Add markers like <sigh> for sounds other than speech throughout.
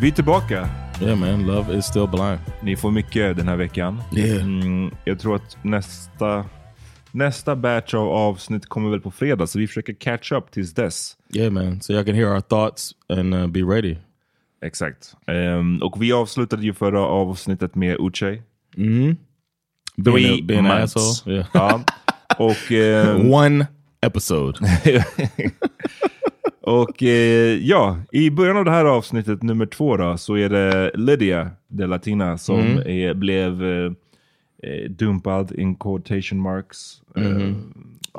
Vi är tillbaka. Yeah man, love is still blind. Ni får mycket den här veckan. Yeah. Mm, jag tror att nästa, nästa batch av avsnitt kommer väl på fredag, så vi försöker catch up tills dess. Yeah man, so y'all can hear our thoughts and uh, be ready. Exakt. Ehm, och vi avslutade ju förra avsnittet med Uche. Mm-hmm. Three Being a- months. yeah. Ja. Och, ehm, <laughs> One episode. <laughs> och eh, ja, i början av det här avsnittet, nummer två då, så är det Lydia de Latina som Mm. är, blev eh, eh, dumpad in quotation marks. eh,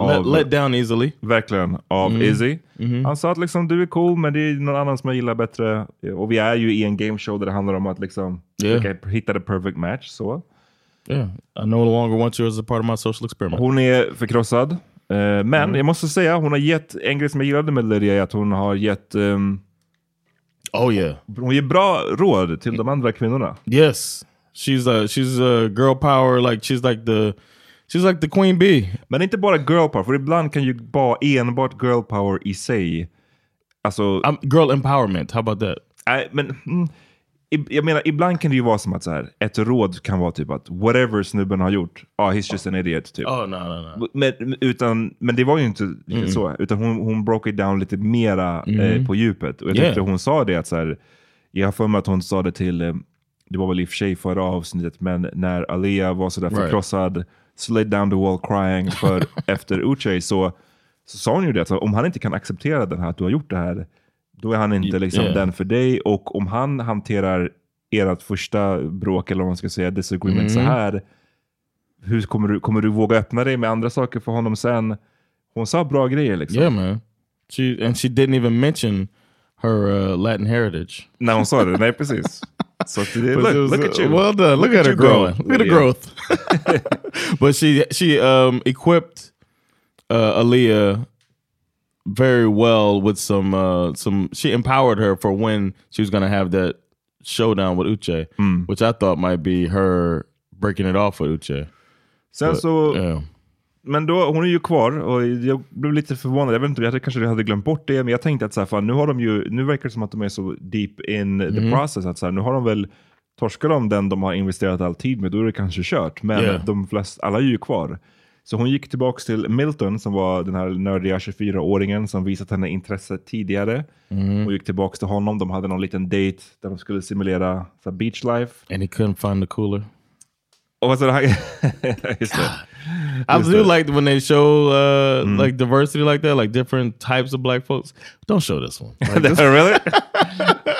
let, let down easily. Verkligen, av Mm. Izzy. Mhm. Han sa att liksom, du är cool, men det är någon annan som jag gillar bättre. Och vi är ju i en gameshow där det handlar om att liksom, Yeah. försöka hitta the perfect match. Så. Yeah, I no longer want you as a part of my social experiment. Hon är förkrossad. Eh, men Mm. jag måste säga, hon har gett, en grej som jag gillade med Lydia är att hon har gett ehm, Oh yeah. hon ger bra råd till de andra kvinnorna. Yes, she's a she's a girl power. Like she's like the she's like the queen bee. Men inte bara girl power, för ibland kan ju bara enbart girl power i sig, alltså... girl empowerment, how about that? Nej, men... Mm, i- jag menar, ibland kan det ju vara som att så här, ett råd kan vara typ att whatever snubben har gjort, ah, he's just an idiot. Typ. Oh no no no. Men, utan, men det var ju inte Mm. så, utan hon, hon broke it down lite mera Mm. eh, på djupet. Och jag Yeah. tyckte hon sa det att så här, jag har för mig att hon sa det till, eh, det var väl i och för sig förra avsnittet, men när Alia var sådär Right. förkrossad, slid down the wall crying för <laughs> efter Uche så, så sa hon ju det, att om han inte kan acceptera den här, att du har gjort det här, då är han inte liksom yeah. den för dig. Och om han hanterar ert första bråk, eller vad man ska säga, disagreement Mm. så här, hur kommer du, kommer du våga öppna dig med andra saker för honom sen? Hon sa bra grejer liksom. Yeah, man. She and she didn't even mention her uh, Latin heritage. När hon sa det, nej precis. <laughs> Det, But look, was, look at uh, you. Well done. Look, at, her growing. Look at Lydia. growth. <laughs> <laughs> but she she um equipped uh Aaliyah very well with some uh some she empowered her for when she was gonna have that showdown with Uche, Hmm. which I thought might be her breaking it off with Uche. Sen But, så, yeah. men då, hon är ju kvar och jag blev lite förvånad. Jag vet inte, jag kanske hade glömt bort det, men jag tänkte att så här, fan, nu, har de ju, nu verkar det som att de är så deep in the Mhm. process. Att så här, nu har de väl, torskar de den de har investerat all tid med, då är det kanske kört. Men Yeah. de flesta, alla är ju kvar. Så hon gick tillbaka till Milton som var den här nördiga 24-åringen som visat henne intresse tidigare. Mhm. Hon gick tillbaka till honom, de hade någon liten date där de skulle simulera så beach life. And he couldn't find the cooler. Så det här, just det. I Just do that. like when they show uh, like diversity like that, like different types of black folks. Don't show this one. Like, <laughs> this- really? <laughs> <laughs>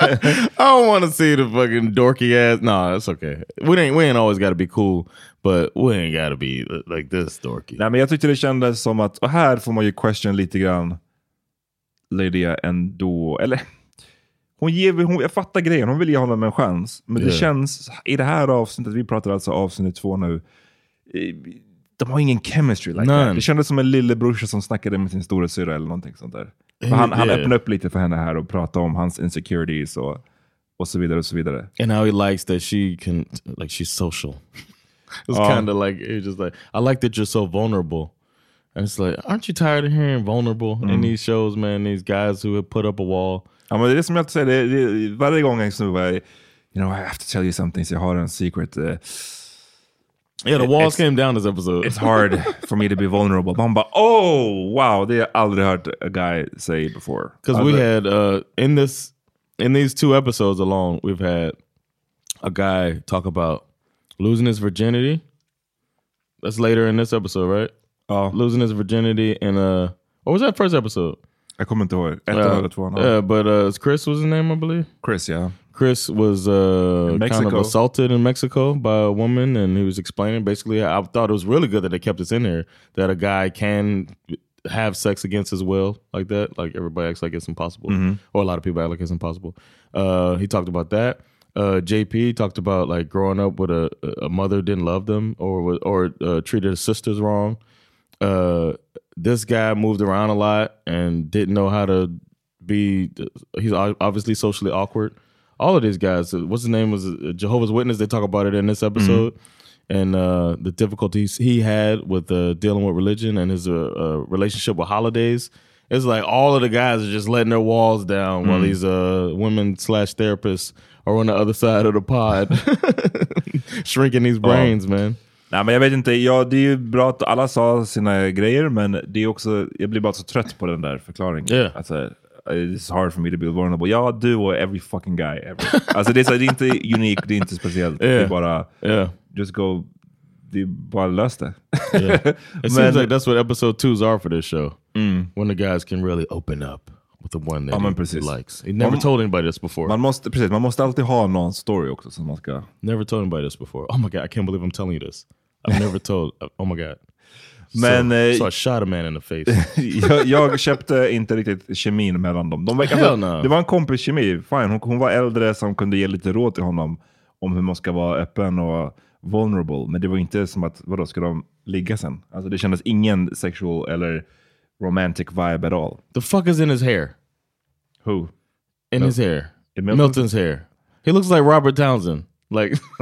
I don't want to see the fucking dorky ass. No, it's okay. We ain't we ain't always got to be cool, but we ain't got to be like this dorky. Nej, men jag tyckte det kändes som att, och här får man ju question lite grann Lydia ändå, eller hon ger, hon, jag fattar grejen, hon vill ge honom en chans. Men det Yeah. känns, i det här avsnittet, vi pratar alltså avsnitt två nu, eh, de har ingen chemistry like None. that. Det kändes som en lillebrorsa som snackade med sin storasyrra eller någonting sånt där. För han, han Yeah. öppnade upp lite för henne här och pratade om hans insecurities och, och så vidare och så vidare. And how he likes that she can like she's social. It's Oh. kind of like it's just like I like that you're so vulnerable. And it's like, aren't you tired of hearing vulnerable in these shows, man? These guys who have put up a wall. Ja, men det är det som jag säger, det, det, varje gång jag snubbar, you know, I have to tell you something, så jag har en secret. eh, Yeah, the walls it's- came down this episode. it's hard <laughs> for me to be vulnerable. Man bara, oh wow, det har jag aldrig hört a guy say before. because we had uh in this in these two episodes alone we've had a guy talk about losing his virginity. That's later in this episode right? Ja, losing his virginity in uh what was that first episode? Jag kommer inte ihåg. Ett uh, eller två. yeah but uh chris was his name i believe? Chris, yeah. chris was uh kind of assaulted in mexico by a woman and he was explaining basically i thought it was really good that they kept this in here that a guy can have sex against his will like that. Like everybody acts like it's impossible. Or a lot of people act like it's impossible. Uh he talked about that uh jp talked about like growing up with a a mother didn't love them or was- or uh, treated his sisters wrong. Uh this guy moved around a lot and didn't know how to be he's obviously socially awkward. All of these guys uh, what's his name was uh, jehovah's witness they talk about it in this episode. And uh the difficulties he had with uh dealing with religion and his uh, uh relationship with holidays. It's like all of the guys are just letting their walls down while these uh women slash therapists are on the other side of the pod <laughs> shrinking these brains man Nej, men jag vet inte, ja, det är ju bra att alla sa sina grejer, men det är också, jag blir bara så trött på den där förklaringen. Yeah. Alltså, it's hard for me to be vulnerable. Ja, du och every fucking guy ever. alltså, det, är så, det är inte unikt, det är inte speciellt. Det är Yeah. bara, yeah just go, det är bara lös det. Yeah. It <laughs> Men- seems like that's what episode twos are for this show. When the guys can really open up with the one that Ja, men precis. he likes. He never Man- told anybody this before. Man måste, precis, man måste alltid ha någon story också som man ska... never told anybody this before. Oh my god, I can't believe I'm telling you this. I've never <laughs> told. Oh my god. Men, so, eh, so I shot a man in the face. <laughs> jag, jag köpte inte riktigt kemin mellan dem. De Hell alltså, no. Det var en kompis kemi. Fine. Hon, hon var äldre som kunde ge lite råd till honom om hur man ska vara öppen och vulnerable. Men det var inte som att, vadå, ska de ligga sen? Alltså det kändes ingen sexual eller romantic vibe at all. the fuck is in his hair? Who? In his hair. In Milton's? Milton's hair. He looks like Robert Townsend. Like <laughs> <laughs>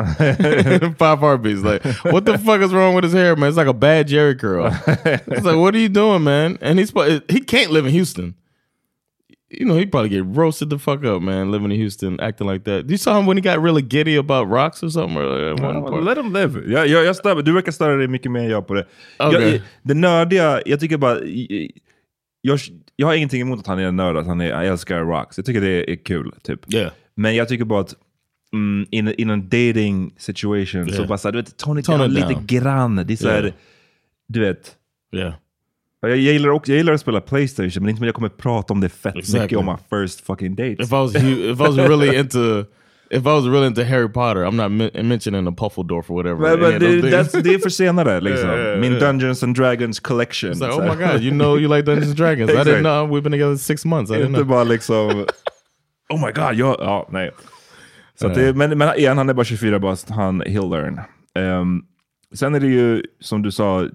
five heartbeats. Like, what the fuck is wrong with his hair, man? It's like a bad Jerry curl. it's like, what are you doing, man? And he's he can't live in Houston. You know, he'd probably get roasted the fuck up, man, living in Houston, acting like that. You saw him when he got really giddy about rocks or something? Or Well, part? let them live. Jag, jag, jag stör, du verkar störa dig mycket mer än jag på det. Okej. Jag, det nördiga, jag tycker bara... Jag, jag har ingenting emot att han är en nörd, att han är, jag älskar rocks. Jag tycker det är kul. Typ. Yeah. Men jag tycker bara att mm, in, in en dating situation, så Yeah. bara så här, du vet, tone it Tone down it lite grann. Det är så här, Yeah. du vet. Yeah. Jag, gillar också, jag gillar att spela Playstation, men inte men jag kommer prata om det fett Exactly. mycket om my first fucking date. If I was if I was really <laughs> into if I was really into Harry Potter, I'm not men- mentioning the Puffledorf or whatever. Men, men det, that's, det är för senare <laughs> liksom. Yeah, yeah, Min yeah. Dungeons and Dragons collection. It's like, oh my god, you know you like Dungeons and Dragons. I Exakt. didn't know. We've been together six months. I didn't Inte know. bara liksom, <laughs> oh my god, jag, ja, nej. Så att det, men, men igen, han är bara 24 bast, han, he'll learn. Ehm, sen är det ju, som du sa,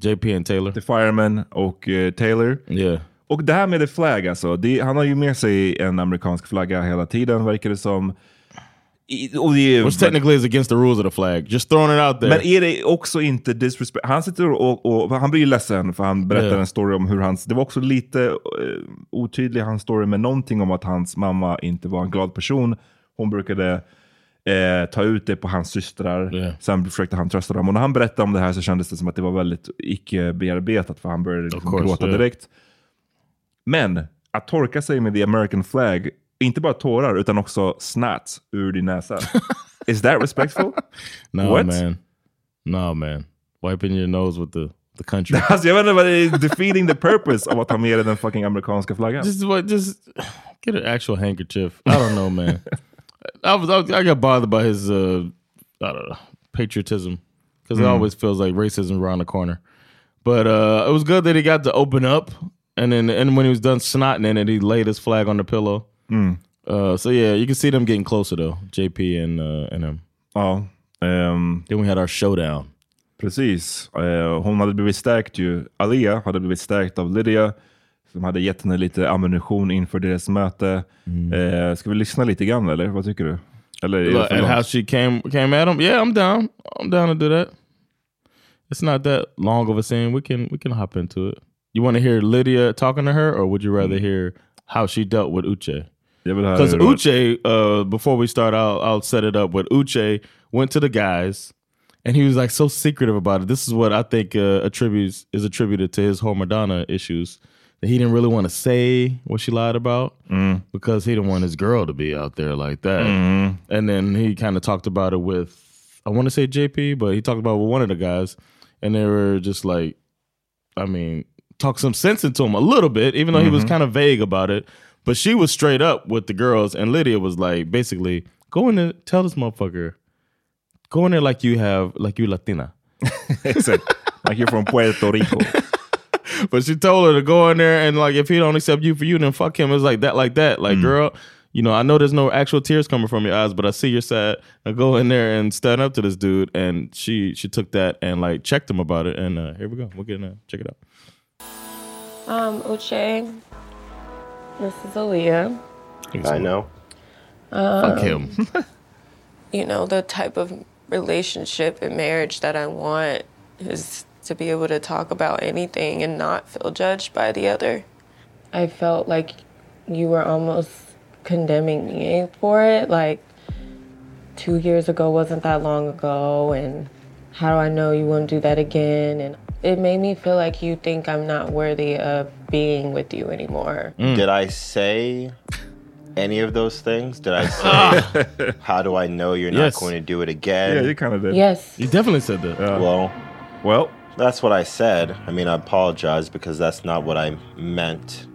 JP and Taylor. The Fireman och eh, Taylor. Yeah. Och det här med The Flag alltså, det, han har ju med sig en amerikansk flagga hela tiden verkar det som. I, och det Which technically is against the rules of the flag. Just throwing it out there. men är det också inte disrespect? Han sitter och, och han blir ju ledsen för han berättar Yeah. en story om hur hans, det var också lite uh, otydlig hans story med någonting om att hans mamma inte var en glad person. Hon brukade eh, ta ut det på hans systrar. Yeah. Sen försökte han trösta dem. Och när han berättade om det här så kändes det som att det var väldigt icke bearbetat för han började liksom course, gråta yeah. direkt. Men att torka sig med the American flag, inte bara tårar utan också snats ur din näsa. <laughs> Is that respectful? <laughs> no What? man. No man. Wiping your nose with the, the country. <laughs> Alltså jag vet inte vad det är, defeating the purpose av att ha med dig den fucking amerikanska flaggan. just what just get an actual handkerchief. I don't know, man. I was, I I got bothered by his uh I don't know patriotism because it always feels like racism around the corner. But uh it was good that he got to open up and then and when he was done snotting in it, he laid his flag on the pillow. Uh, so yeah, you can see them getting closer though, JP and uh, and him. Ja, ehm, Then we had our showdown. precis. Eh, hon hade blivit stärkt ju. Alia hade blivit stärkt av Lydia som hade gett henne lite ammunition inför deras möte. Eh, ska vi lyssna lite grann eller? Vad tycker du? Eller Look, and how she came came at him. Yeah, I'm down. I'm down to do that. It's not that long of a scene. We can we can hop into it. You want to hear Lydia talking to her, or would you rather hear how she dealt with Uche? Because. Uche, uh, before we start, I'll I'll set it up. But Uche went to the guys, and he was like so secretive about it. This is what I think uh, attributes is attributed to his whole Madonna issues. That he didn't really want to say what she lied about mm. because he didn't want his girl to be out there like that. Mm-hmm. And then he kind of talked about it with, I want to say JP, but he talked about it with one of the guys, and they were just like, I mean, talk some sense into him a little bit, even though he was mm-hmm. kind of vague about it. But she was straight up with the girls, and Lydia was like, basically, go in there, tell this motherfucker, go in there like you have, like you Latina. <laughs> Like you're from Puerto Rico. <laughs> But she told her to go in there and like, if he don't accept you for you, then fuck him. It's like that, like that. Like, girl, you know, I know there's no actual tears coming from your eyes, but I see you're sad. Now go in there and stand up to this dude. And she she took that and like checked him about it. And uh, here we go. We're getting uh, check it out. Um, Uche, this is Aaliyah. I know. Fuck him. You know, the type of relationship and marriage that I want is to be able to talk about anything and not feel judged by the other. I felt like you were almost condemning me for it. Like, two years ago wasn't that long ago, and how do I know you won't do that again? And it made me feel like you think I'm not worthy of being with you anymore. Mm. Did I say any of those things? Did I <laughs> say, how do I know you're not Yes. going to do it again? yeah, you kind of did. Yes. You definitely said that. Well, Well, that's what I said. I mean, I apologize because that's not what I meant.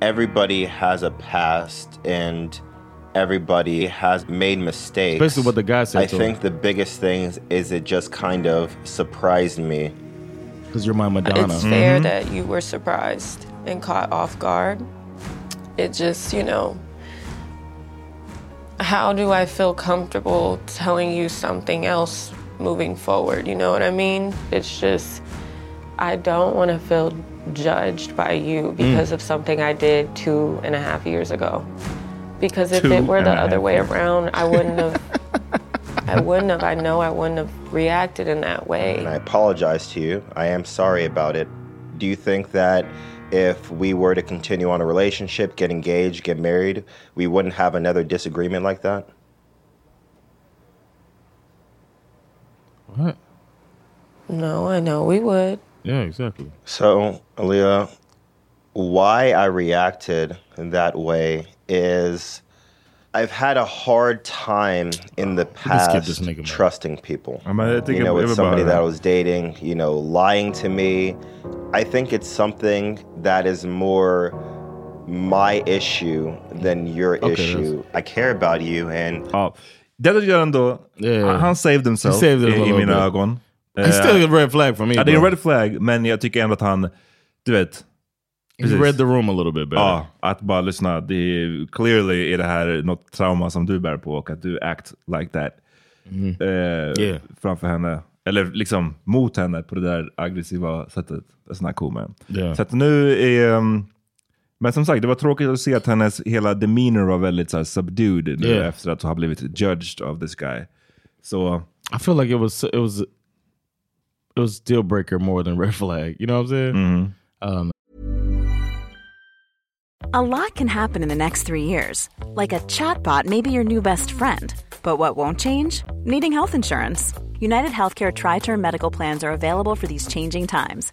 Everybody has a past and everybody has made mistakes. Basically what the guy said I to think the biggest thing is it just kind of surprised me. Because you're my Madonna. It's mm-hmm. fair that you were surprised and caught off guard. It just, you know, how do I feel comfortable telling you something else moving forward? You know what I mean? It's just, I don't want to feel judged by you because mm. of something I did two and a half years ago. Because if Two it were the other way years. around, I wouldn't have. <laughs> I wouldn't have. I know I wouldn't have reacted in that way. And I apologize to you. I am sorry about it. Do you think that if we were to continue on a relationship, get engaged, get married, we wouldn't have another disagreement like that? What? No, I know we would. Yeah, exactly. So, Aaliyah, why I reacted in that way is I've had a hard time in the can skip this past trusting people. Ja, men jag tycker you know, with somebody that I was dating, you know, lying to me. I think it's something that is more my issue than your Okay, issue. I care about you and Ja. Det tycker jag ändå, Yeah. han- saved himself saved i, mina bit. ögon. It's Eh, still a red flag for me. ja, det är en red flag, men jag tycker ändå att han, du vet. He read the room a little bit better. Ja, att bara lyssna. Det är, clearly är det här något trauma som du bär på och att du act like that. Eh, Yeah. Framför henne. Eller liksom mot henne på det där aggressiva sättet. That's not cool man. Yeah. Så att nu är... um, men som sagt, det var tråkigt att se att hennes hela demeanor var väldigt så här, subdued nu Yeah. efter att ha blivit judged of this guy. Så I feel like it was it was it was deal breaker more than red flag. You know what I'm saying? mhm. Um, A lot can happen in the next three years. Like a chatbot may be your new best friend. But what won't change? Needing health insurance. United Healthcare Tri Term Medical Plans are available for these changing times.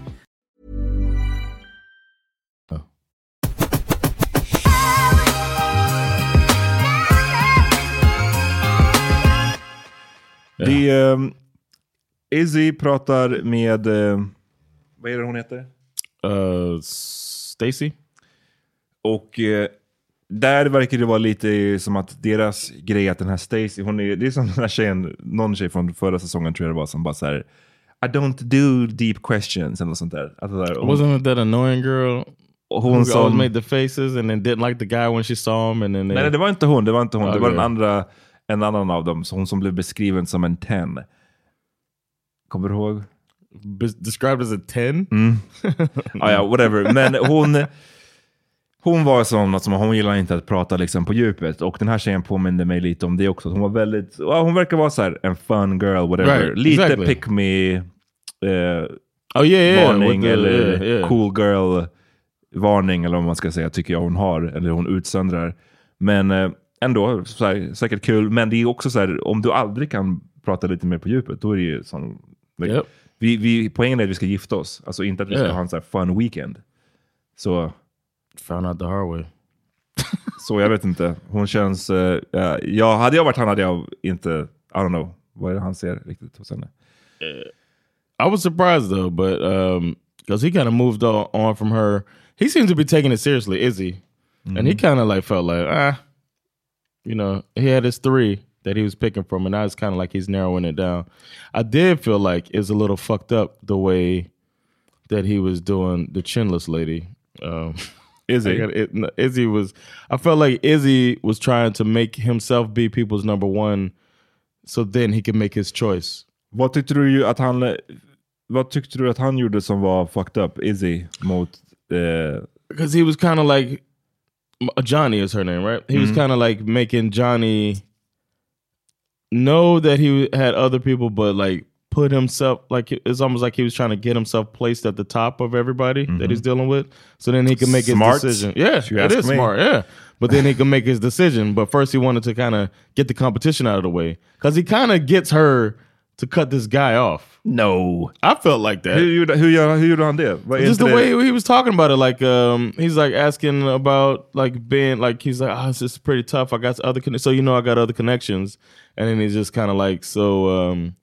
Det är, um, Izzy pratar med, eh, vad är det hon heter? uh, Stacy. Och eh, där verkar det vara lite som att deras grej att den här Stacy, hon är, det är som den här tjejen, någon tjej från förra säsongen tror jag det var som bara så här. I don't do deep questions eller något sånt där. Det där hon, Wasn't that annoying girl who hon always som, made the faces and then didn't like the guy when she saw him and then they, nej, det var inte hon, det var inte hon, det var den andra, en annan av dem, så hon som blev beskriven som en 10. Kommer du ihåg? Bes- described as a 10? <laughs> ah, ja, whatever. Men hon, hon var som något som hon gillar inte att prata liksom på djupet. Och den här tjejen påminde mig lite om det också. Hon var väldigt, ja, hon verkar vara så här en fun girl, whatever. Right, lite exactly. pick me eh, Oh yeah, yeah. varning the- eller yeah. cool girl varning eller vad man ska säga tycker jag hon har. Eller hon utsöndrar. Men eh, ändå så här, säkert kul. Men det är också så här, om du aldrig kan prata lite mer på djupet, då är det ju sån, like, Yep. vi, vi, poängen är att vi ska gifta oss. Alltså inte att vi ska Yeah. ha en så fun weekend. Så, Found out the hard way. <laughs> så jag vet inte. Hon känns... Uh, ja, hade jag varit han hade jag inte... I don't know. Vad är det han ser riktigt hos henne? I was surprised though, but um, because he kind of moved on, from her. He seemed to be taking it seriously, Izzy, and he kind of like felt like ah, you know, he had his three that he was picking from, and now it's kind of like he's narrowing it down. I did feel like it's a little fucked up the way that he was doing the chinless lady. Um, <laughs> Izzy? Got it, no, Izzy was. I felt like Izzy was trying to make himself be people's number one, so then he could make his choice. Vad tyckte du att han... Vad tyckte du att han gjorde som var fucked up, Izzy, mot... eh, because he was kind of like Johnny is her name, right? He was mm-hmm. kind of like making Johnny know that he had other people, but like put himself like it's almost like he was trying to get himself placed at the top of everybody that he's mm-hmm. dealing with, so then he can make Smart, his decision. Yeah, it is me. smart. Yeah, but then he can make his decision. But first, he wanted to kind of get the competition out of the way because he kind of gets her to cut this guy off. No. I felt like that. Who gjorde, hur, gör, hur gjorde han det? Vad Just the way det? he was talking about it, like um, he's like asking about like being like he's like, oh, this is pretty tough. I got other con- so you know I got other connections, and then he's just kind of like, so um,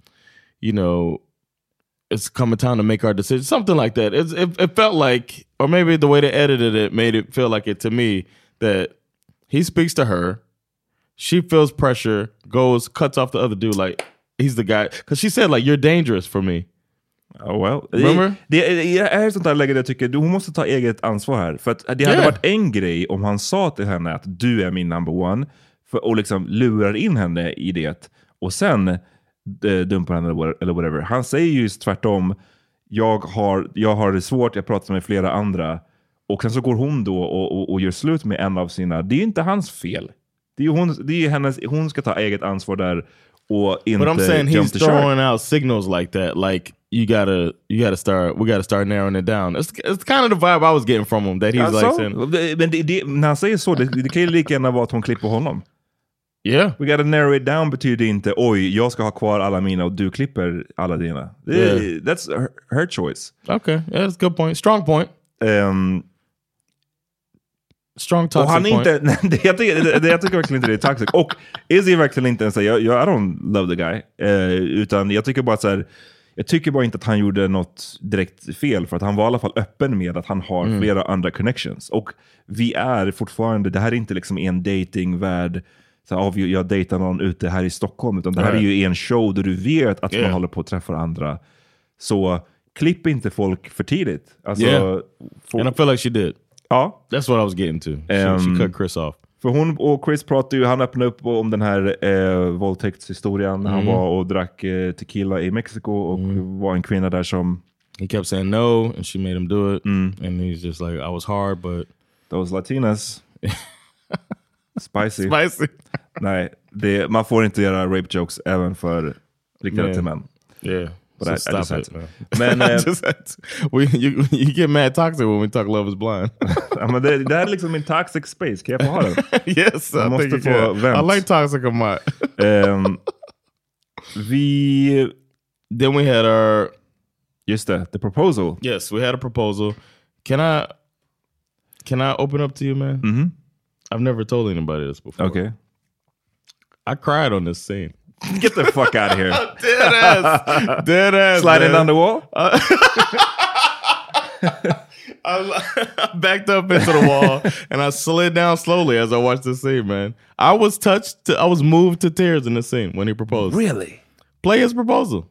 you know, it's coming time to make our decision, something like that. It's, it it felt like, or maybe the way they edited it made it feel like it to me that he speaks to her, she feels pressure, goes cuts off the other dude like he's the guy because she said like you're dangerous for me. Oh, well. Remember? Det, det, det är ett sånt där läge där jag tycker hon måste ta eget ansvar här. För att det hade Yeah. varit en grej om han sa till henne att du är min number one för, och liksom lurar in henne i det och sen eh, dumpar henne eller what- eller whatever. Han säger ju tvärtom. Jag har, jag har det svårt, jag pratar med flera andra och sen så går hon då och, och, och gör slut med en av sina. Det är ju inte hans fel. Det är ju hon, det är hennes, hon ska ta eget ansvar där och inte But I'm saying he's throwing out signals like that, like you gotta, you gotta start, we gotta start narrowing it down. It's, it's kind of the vibe I was getting from him that he's like saying, men det, det, när han säger så, det, det kan ju lika gärna vara att hon klipper honom. yeah, We gotta narrow it down betyder inte oj, jag ska ha kvar alla mina och du klipper alla dina. Yeah. That's her, her choice. okay, yeah, that's a good point, strong point, Ehm, strong och toxic han är point. inte, <laughs> nej, det, jag, tycker, det, jag tycker verkligen inte det är toxic. Och Izzy är verkligen inte en sån, jag, jag, I don't love the guy. Eh, utan jag tycker bara att så här, jag tycker bara inte att han gjorde något direkt fel, för att han var i alla fall öppen med att han har Mm. flera andra connections. Och vi är fortfarande, det här är inte liksom en datingvärld, så här, "Ah, jag dejtar någon ute här i Stockholm, utan det här är ju en show där du vet att man Yeah. håller på att träffa andra. Så klipp inte folk för tidigt. Alltså, Yeah. få- And I feel like she did. Ja, That's what I was getting to. She, Um, she cut Chris off. för hon och Chris pratade ju, han öppnade upp om den här eh, våldtäktshistorien när han Mm. var och drack eh, tequila i Mexiko och var en kvinna där som, He kept saying no, and she made him do it, Mm. and he's just like, I was hard, but those latinas. <laughs> Spicy. spicy. Nej, det, man får inte göra rape jokes även för riktade till män. Yeah, But so I- I stop just had it, to. <laughs> man. Eh, just had to. we, you, you get mad toxic when we talk Love Is Blind. Ja, men det, det här är liksom min toxic space, kan jag få ha den? yes, I måste think you få can. vent. I like toxic a lot. <laughs> Ehm, vi, then we had our just det, the proposal. yes, we had a proposal. Can I can I open up to you, man? Mm -hmm. I've never told anybody this before. Okay. I cried on this scene. Get the fuck out of here. <laughs> Dead ass, dead ass. Sliding down the wall? <laughs> I, I backed up into the wall and I slid down slowly as I watched the scene, man. I was touched, to, I was moved to tears in the scene when he proposed. Really? Play his proposal.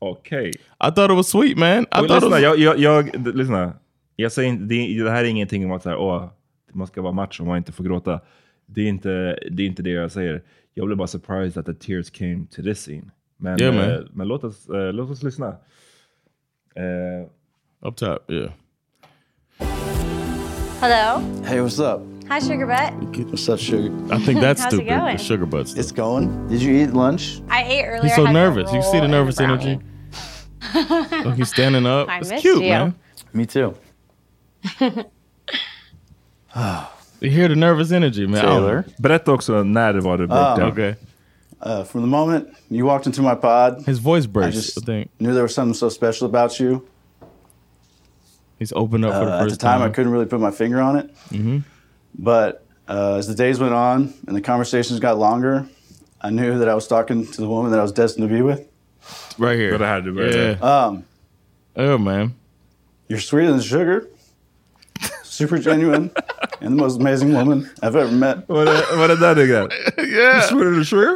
Okej. I thought it was sweet, man. I lyssna, it was, jag, jag, jag, lyssna. Jag säger inte, det, det här är ingenting om att så här, åh, man ska vara macho om man inte får gråta. Det är inte det, är inte det jag säger. Jag blev bara surprised that the tears came to this scene. Men, Yeah, man. eh, men låt, oss, eh, låt oss lyssna. Eh, up top, yeah. Hello. Hey, what's up? Hi, Sugar Butt. What's up, sugar? I think that's How's it stupid. going? The sugar butt stuff. It's going. Did you eat lunch? I ate earlier. He's so I had the nervous. You see the nervous energy? Look, he's standing up. <laughs> I it's cute, you. man. Me too. <laughs> You hear the nervous energy, man. Taylor. berätta också när det var det broke Ah. Okay. Uh, from the moment you walked into my pod, His voice I breaks, I, just think. knew there was something so special about you. He's opened up for the Uh, at the first time, time. I couldn't really put my finger on it. Mhm. But uh, as the days went on and the conversations got longer, I knew that I was talking to the woman that I was destined to be with. right here. But I had to började. yeah. Um, Oh, man. you're sweeter than sugar, super genuine, and the most amazing woman I've ever met. Var det, var det där du grät? Yeah. Swear to sure?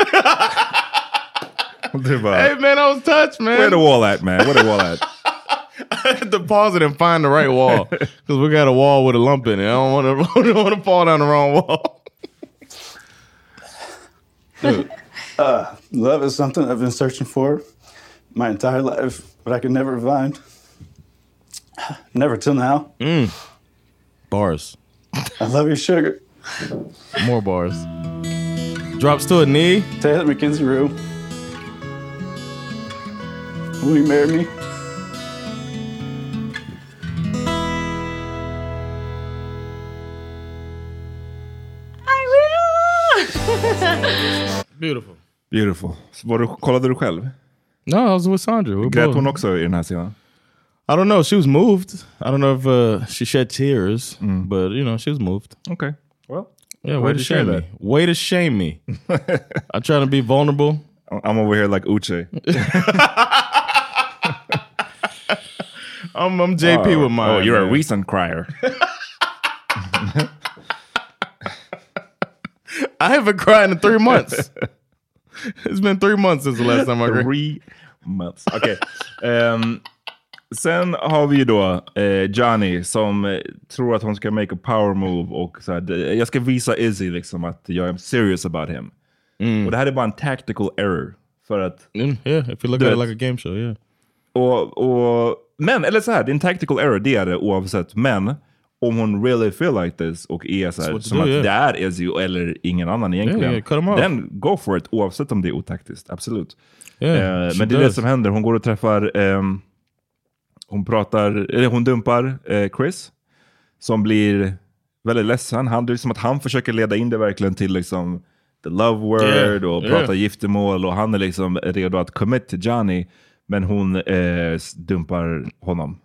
Du bara, Hey, man, I was touched, man. where the wall at man? Where the wall at? <laughs> I had to pause it and find the right wall because we got a wall with a lump in it. I don't want to. <laughs> I don't want to fall down the wrong wall. <laughs> Uh, love is something I've been searching for my entire life, but I could never find. <sighs> Never till now. Mm. Bars, I love you, sugar. more bars. Drops to a knee. Taylor McKenzie Rue. Will you marry me? I will. <laughs> Beautiful. Beautiful. Var du, kollade du själv? No, I was with Sandra. We were Grät both- hon också i den här scenen? I don't know. She was moved. I don't know if uh, she shed tears, but you know, she was moved. Okay. Well, Yeah, way to shame me. Way to shame me. <laughs> I'm trying to be vulnerable. I'm over here like Uche. <laughs> I'm, I'm JP oh, with my. Oh, you're a recent crier. <laughs> I haven't cried in three months. it's been three months since the last time I cried. Three months. Okay. Ehm, sen har vi då eh, Johnny som eh, tror att hon ska make a power move och så här, jag ska visa Izzy liksom att jag är serious about him. Och det här är bara en tactical error. För att... Mm, yeah, if you look at it like a game show, yeah. Och, och, men, eller så här, det är en tactical error, det är det oavsett. Men om hon really feel like this och är så här, som do, att yeah. det är Izzy eller ingen annan egentligen. Yeah, then go for it oavsett om det är otaktiskt. Absolut. She men det är det som händer. Hon går och träffar, ehm, hon pratar, eller hon dumpar eh, Chris. Som blir väldigt ledsen. Han, det är som att han försöker leda in det verkligen till liksom the love word Yeah, och yeah. prata giftermål och han är liksom redo att commit till Johnny. Men hon eh, dumpar honom.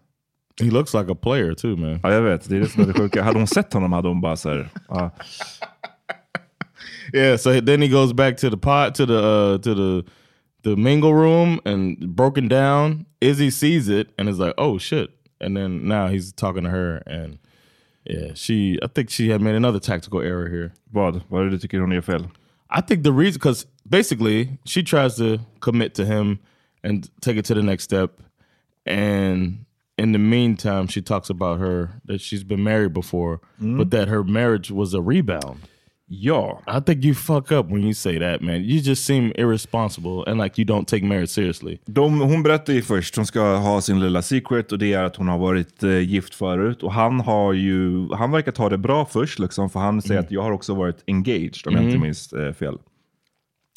He looks like a player too, man. Ja, jag vet. Det är det som är det sjuka. Hade hon sett honom hade hon bara så här, ja. <laughs> Yeah, so then he goes back to the pot to the uh to the the mingle room and broken down. Izzy sees it and is like, "Oh shit!" And then now he's talking to her, and yeah, she. I think she had made another tactical error here. Vad? Vad är det du tycker hon gör fel? I think the reason, because basically she tries to commit to him and take it to the next step, and in the meantime, she talks about her that she's been married before, Mm. but that her marriage was a rebound. Ja. I think you fuck up when you say that, man. You just seem irresponsible and like you don't take marriage seriously. De, hon berättar ju först, hon ska ha sin lilla secret och det är att hon har varit eh, gift förut. Och han har ju, han verkar ta det bra först liksom, för han säger att jag har också varit engaged om jag inte Mm. minns eh, fel.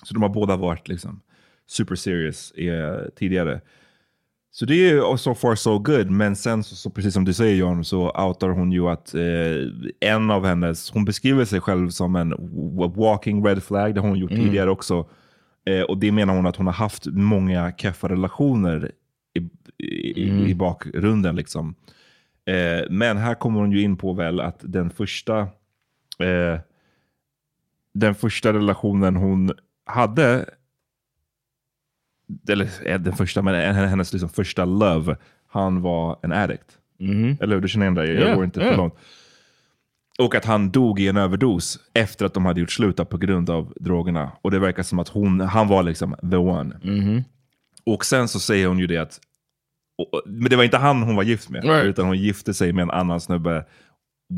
Så de har båda varit liksom super serious eh, tidigare. Så det är ju so far so good, men sen så, så precis som du säger John, så outar hon ju att eh, en av hennes, hon beskriver sig själv som en walking red flag, det har hon gjort Mm. tidigare också. Eh, och det menar hon att hon har haft många keffa relationer i, i, Mm. i bakgrunden. Liksom. Eh, men här kommer hon ju in på väl att den första, eh, den första relationen hon hade eller eh, den första, men en- hennes liksom första love, han var en addict. Eller hur? Du känner igen dig? Jag Yeah, går inte yeah. för långt. Och att han dog i en överdos efter att de hade gjort slut på grund av drogerna. Och det verkar som att hon, han var liksom the one. Och sen så säger hon ju det att, och- men det var inte han hon var gift med, Right. utan hon gifte sig med en annan snubbe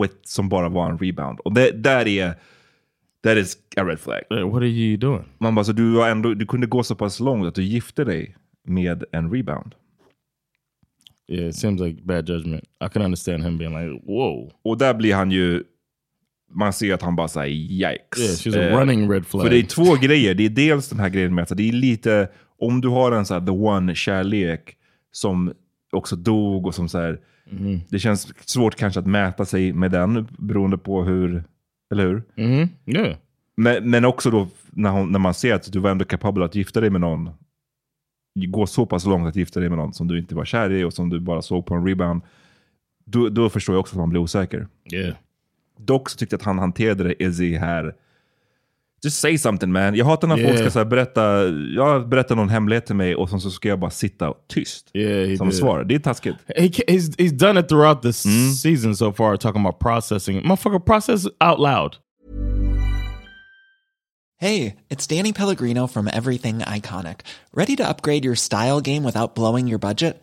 with, som bara var en rebound. Och det där är, that is a red flag. What are you doing? Man bara, så du, var ändå, du kunde gå så pass långt att du gifte dig med en rebound. Yeah, it seems like bad judgment. I can understand him being like, whoa. Och där blir han ju, man ser att han bara säger yikes. Yeah, she's a running red flag. För det är två grejer. Det är dels den här grejen med att det är lite, om du har en så här the one kärlek som också dog och som så här, Mm-hmm. det känns svårt kanske att mäta sig med den beroende på hur, eller hur? Mm-hmm. Yeah. Men, men också då när, hon, när man ser att du var ändå kapabel att gifta dig med någon, gå så pass långt att gifta dig med någon som du inte var kär i och som du bara såg på en rebound, då, då förstår jag också att man blir osäker. Yeah. Dock så tyckte jag att han hanterade det Izzy här. Just say something man. Jag hatar när folk Yeah. ska så här, berätta, jag berättar någon hemlighet till mig och sen så ska jag bara sitta tyst. Yeah, som did. svar. Det är taskigt. He, he's, he's done it throughout this season so far, talking about processing. Motherfucker, process out loud. Hey, it's Danny Pellegrino from Everything Iconic. Ready to upgrade your style game without blowing your budget?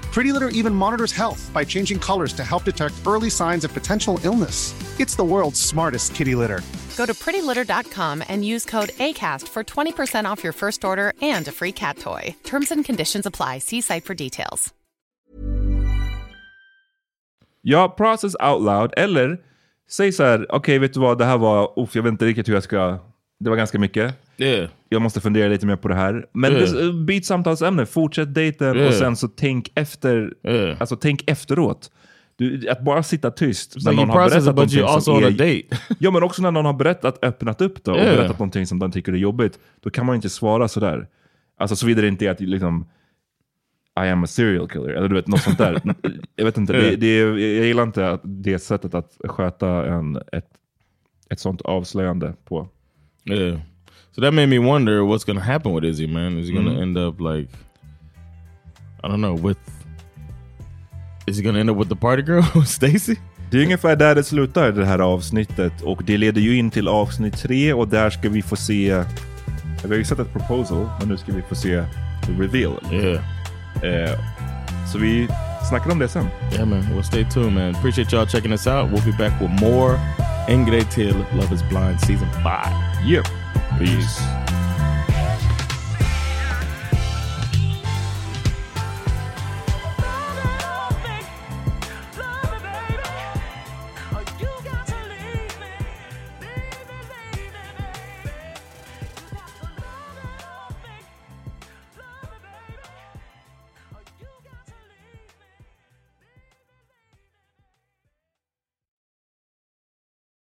Pretty Litter even monitors health by changing colors to help detect early signs of potential illness. It's the world's smartest kitty litter. Go to prettylitter.com and use code ACAST for 20% off your first order and a free cat toy. Terms and conditions apply. See site for details. Ja, process out loud. Eller säg så här, okej vet du vad, det här var, uff, jag vet inte riktigt hur jag ska, det var ganska mycket. Yeah. Jag måste fundera lite mer på det här. Men det- byt samtalsämne, fortsätt dejten Yeah. och sen så tänk efter, alltså tänk efteråt. Du, att bara sitta tyst It's like you process it, but you're also on a date. ja, men också när någon har berättat, öppnat upp då och Yeah. berättat någonting som den tycker är jobbigt. Då kan man inte svara sådär. Alltså såvida det inte är att liksom I am a serial killer, eller du vet något sånt där. <laughs> jag vet inte, det, det, jag gillar inte att det sättet att sköta en, ett, ett sånt avslöjande på. So that made me wonder what's gonna happen with Izzy, man. Is he gonna Mhm. end up like I don't know, with is he gonna end up with the party girl, <laughs> Stacy? Det är ungefär där det slutar det här avsnittet och det leder ju in till avsnitt tre och där ska vi få se, vi har ju sett ett proposal, men nu ska vi få se the reveal. Yeah. Eh, så vi snackar om det sen. Yeah, man. Well, stay tuned, man. Appreciate y'all checking us out. We'll be back with more En Grej Till Love is Blind Season 5. Yeah. Peace.